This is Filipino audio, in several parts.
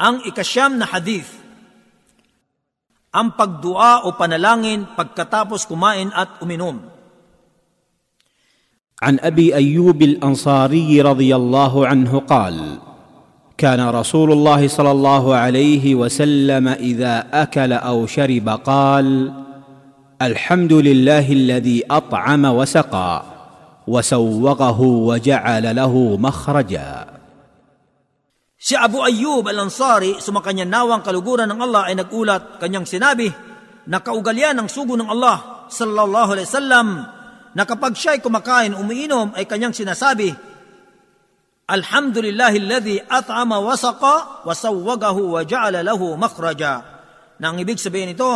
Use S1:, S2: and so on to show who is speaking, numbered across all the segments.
S1: Ang ikasyam na hadith, ang pagdua o panalangin pagkatapos kumain at uminom.
S2: عن ابي ايوب الانصاري رضي الله عنه قال كان رسول الله صلى الله عليه وسلم اذا اكل أو شرب قال الحمد لله الذي اطعم وسقى وسوغه وجعل له مخرجا
S1: Si Abu Ayyub al-Ansari, sumakanya nawang kaluguran ng Allah ay nagulat. Kanyang sinabi na kaugalian ng sugo ng Allah. Sallallahu alaihi wasallam na kapag siya'y kumakain umiinom ay kanyang sinasabi Alhamdulillahilladhi at'ama wa saqa wa sawwagahu wa ja'ala lahu makhraja. Na ang ibig sabihin nito,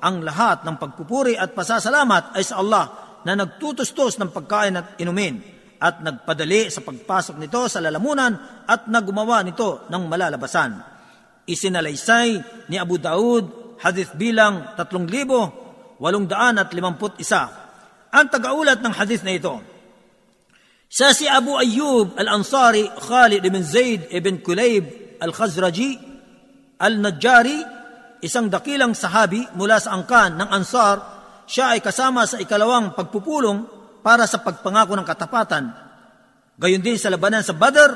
S1: ang lahat ng pagpupuri at pasasalamat ay sa Allah na nagtutustos ng pagkain at inumin at nagpadali sa pagpasok nito sa lalamunan at nagumawa nito ng malalabasan. Isinalaysay ni Abu Daud, hadith bilang 3,851. Ang tagaulat ng hadith na ito, sa si Abu Ayyub al-Ansari, Khalid ibn Zaid ibn Kulayb al-Khazraji, al-Najjari, isang dakilang sahabi mula sa angkan ng Ansar, siya ay kasama sa ikalawang pagpupulong para sa pagpangako ng katapatan. Gayon din sa labanan sa Badr,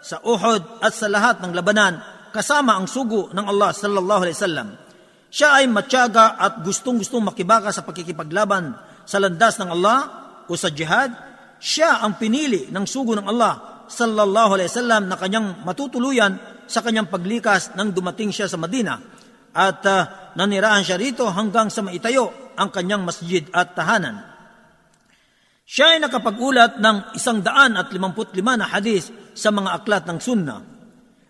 S1: sa Uhud at sa lahat ng labanan kasama ang sugo ng Allah sallallahu alaihi wasallam. Siya ay matyaga at gustong-gustong makibaka sa pagkikipaglaban sa landas ng Allah o sa jihad. Siya ang pinili ng sugo ng Allah sallallahu alaihi wasallam na kanyang matutuluyan sa kanyang paglikas nang dumating siya sa Madina at uh, nanirahan siya rito hanggang sa maitayo ang kanyang masjid at tahanan. Siya ay nakapagulat ng isang daan at limamput lima na hadis sa mga aklat ng sunna.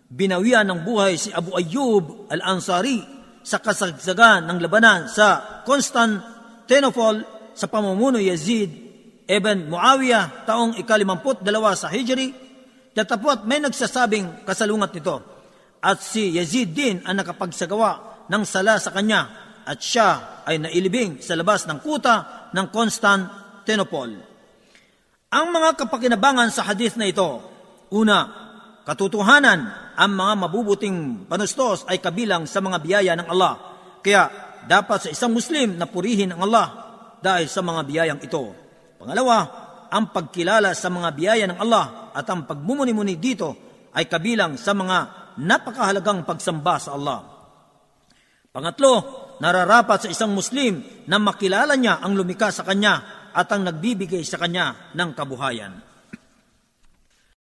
S1: Binawian ng buhay si Abu Ayyub al-Ansari sa kasagsagan ng labanan sa Constantinople sa pamumuno Yazid ibn Muawiyah taong ikalimamput dalawa sa Hijri. Datapot may nagsasabing kasalungat nito. At si Yazid din ang nakapagsagawa ng sala sa kanya at siya ay nailibing sa labas ng kuta ng Constantinople. Ang mga kapakinabangan sa hadith na ito, una, katotohanan, ang mga mabubuting panustos ay kabilang sa mga biyaya ng Allah. Kaya dapat sa isang Muslim na purihin ang Allah dahil sa mga biyayang ito. Pangalawa, ang pagkilala sa mga biyaya ng Allah at ang pagmumuni-muni dito ay kabilang sa mga napakahalagang pagsamba sa Allah. Pangatlo, nararapat sa isang Muslim na makilala niya ang lumika sa kanya at ang nagbibigay sa kanya ng kabuhayan.